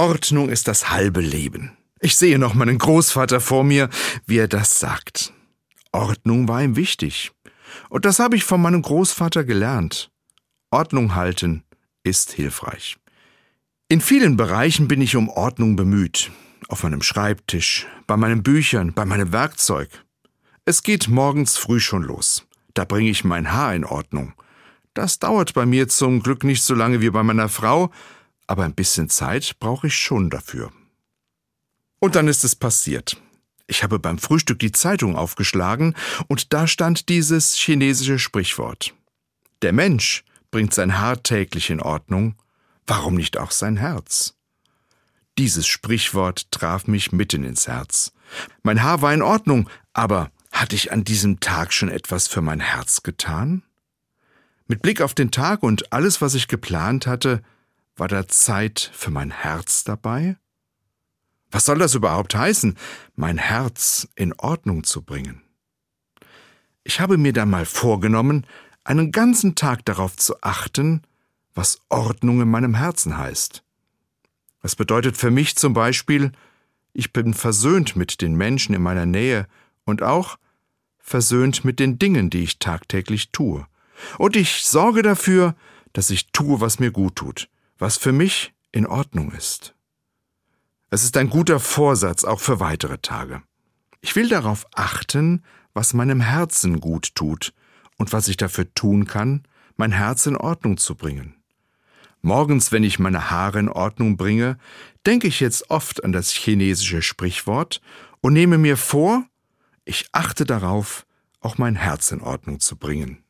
Ordnung ist das halbe Leben. Ich sehe noch meinen Großvater vor mir, wie er das sagt. Ordnung war ihm wichtig. Und das habe ich von meinem Großvater gelernt. Ordnung halten ist hilfreich. In vielen Bereichen bin ich um Ordnung bemüht. Auf meinem Schreibtisch, bei meinen Büchern, bei meinem Werkzeug. Es geht morgens früh schon los. Da bringe ich mein Haar in Ordnung. Das dauert bei mir zum Glück nicht so lange wie bei meiner Frau, aber ein bisschen Zeit brauche ich schon dafür. Und dann ist es passiert. Ich habe beim Frühstück die Zeitung aufgeschlagen und da stand dieses chinesische Sprichwort. Der Mensch bringt sein Haar täglich in Ordnung, warum nicht auch sein Herz? Dieses Sprichwort traf mich mitten ins Herz. Mein Haar war in Ordnung, aber hatte ich an diesem Tag schon etwas für mein Herz getan? Mit Blick auf den Tag und alles, was ich geplant hatte, war da Zeit für mein Herz dabei? Was soll das überhaupt heißen, mein Herz in Ordnung zu bringen? Ich habe mir dann mal vorgenommen, einen ganzen Tag darauf zu achten, was Ordnung in meinem Herzen heißt. Das bedeutet für mich zum Beispiel, ich bin versöhnt mit den Menschen in meiner Nähe und auch versöhnt mit den Dingen, die ich tagtäglich tue. Und ich sorge dafür, dass ich tue, was mir gut tut, was für mich in Ordnung ist. Es ist ein guter Vorsatz auch für weitere Tage. Ich will darauf achten, was meinem Herzen gut tut und was ich dafür tun kann, mein Herz in Ordnung zu bringen. Morgens, wenn ich meine Haare in Ordnung bringe, denke ich jetzt oft an das chinesische Sprichwort und nehme mir vor, ich achte darauf, auch mein Herz in Ordnung zu bringen.